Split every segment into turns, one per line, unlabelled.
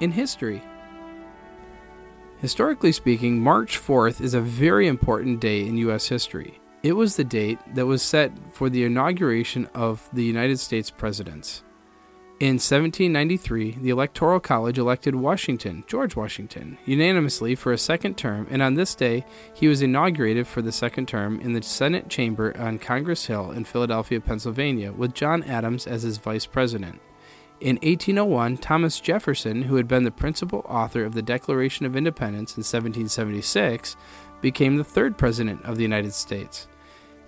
in history. Historically speaking, March 4th is a very important day in U.S. history. It was the date that was set for the inauguration of the United States presidents. In 1793, the Electoral College elected Washington, George Washington, unanimously for a second term, and on this day, he was inaugurated for the second term in the Senate chamber on Congress Hall in Philadelphia, Pennsylvania, with John Adams as his vice president. In 1801, Thomas Jefferson, who had been the principal author of the Declaration of Independence in 1776, became the third president of the United States.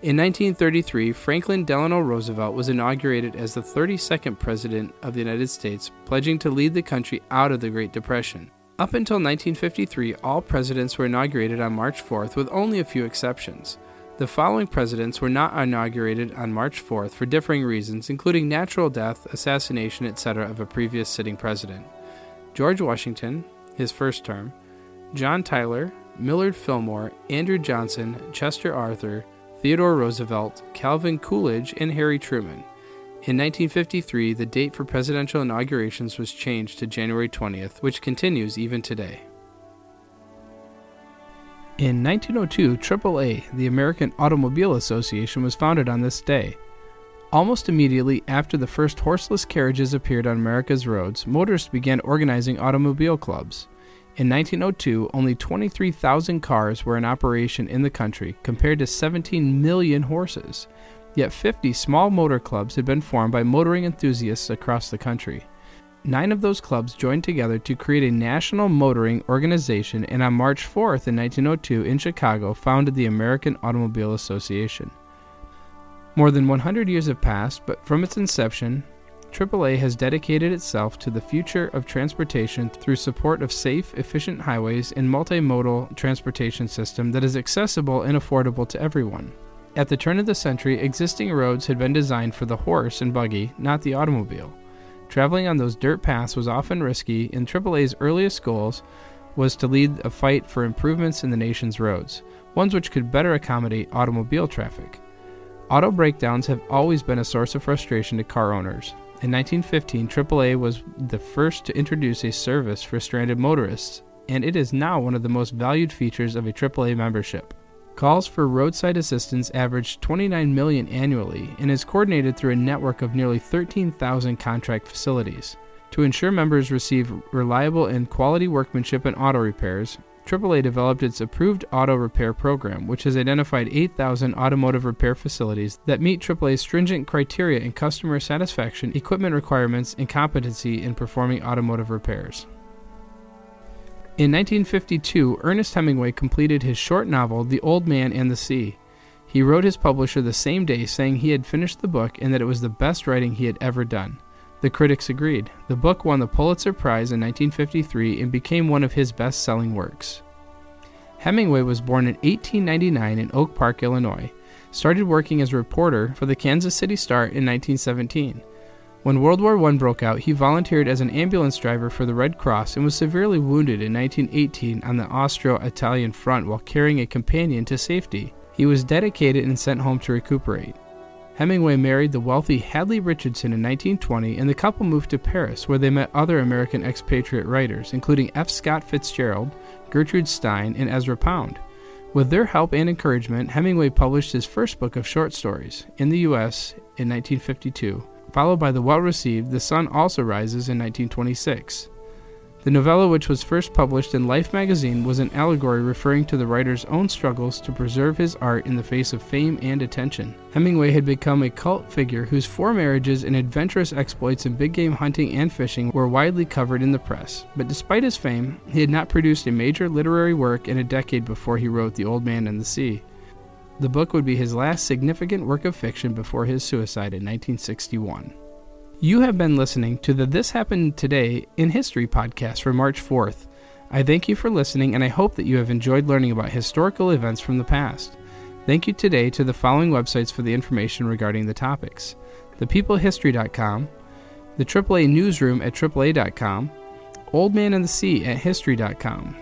In 1933, Franklin Delano Roosevelt was inaugurated as the 32nd President of the United States, pledging to lead the country out of the Great Depression. Up until 1953, all presidents were inaugurated on March 4th, with only a few exceptions. The following presidents were not inaugurated on March 4th for differing reasons, including natural death, assassination, etc., of a previous sitting president George Washington, his first term, John Tyler, Millard Fillmore, Andrew Johnson, Chester Arthur, Theodore Roosevelt, Calvin Coolidge, and Harry Truman. In 1953, the date for presidential inaugurations was changed to January 20th, which continues even today. In 1902, AAA, the American Automobile Association, was founded on this day. Almost immediately after the first horseless carriages appeared on America's roads, motorists began organizing automobile clubs. In 1902, only 23,000 cars were in operation in the country, compared to 17 million horses. Yet 50 small motor clubs had been formed by motoring enthusiasts across the country. Nine of those clubs joined together to create a national motoring organization and on March 4th in 1902 in Chicago founded the American Automobile Association. More than 100 years have passed, but from its inception, AAA has dedicated itself to the future of transportation through support of safe, efficient highways and multimodal transportation system that is accessible and affordable to everyone. At the turn of the century, existing roads had been designed for the horse and buggy, not the automobile. Traveling on those dirt paths was often risky, and AAA's earliest goals was to lead a fight for improvements in the nation's roads, ones which could better accommodate automobile traffic. Auto breakdowns have always been a source of frustration to car owners. In 1915, AAA was the first to introduce a service for stranded motorists, and it is now one of the most valued features of a AAA membership. Calls for roadside assistance average 29 million annually and is coordinated through a network of nearly 13,000 contract facilities. To ensure members receive reliable and quality workmanship and auto repairs, AAA developed its Approved Auto Repair Program, which has identified 8,000 automotive repair facilities that meet AAA's stringent criteria in customer satisfaction, equipment requirements, and competency in performing automotive repairs. In 1952, Ernest Hemingway completed his short novel, The Old Man and the Sea. He wrote his publisher the same day saying he had finished the book and that it was the best writing he had ever done. The critics agreed. The book won the Pulitzer Prize in 1953 and became one of his best selling works. Hemingway was born in 1899 in Oak Park, Illinois, started working as a reporter for the Kansas City Star in 1917. When World War I broke out, he volunteered as an ambulance driver for the Red Cross and was severely wounded in 1918 on the Austro Italian front while carrying a companion to safety. He was dedicated and sent home to recuperate. Hemingway married the wealthy Hadley Richardson in 1920, and the couple moved to Paris, where they met other American expatriate writers, including F. Scott Fitzgerald, Gertrude Stein, and Ezra Pound. With their help and encouragement, Hemingway published his first book of short stories in the U.S. in 1952 followed by the well received The Sun Also Rises in 1926. The novella, which was first published in Life magazine, was an allegory referring to the writer's own struggles to preserve his art in the face of fame and attention. Hemingway had become a cult figure whose four marriages and adventurous exploits in big game hunting and fishing were widely covered in the press. But despite his fame, he had not produced a major literary work in a decade before he wrote The Old Man and the Sea. The book would be his last significant work of fiction before his suicide in 1961. You have been listening to the This Happened Today in History podcast for March 4th. I thank you for listening and I hope that you have enjoyed learning about historical events from the past. Thank you today to the following websites for the information regarding the topics thepeoplehistory.com, the AAA newsroom at AAA.com, Old Man in the Sea at History.com.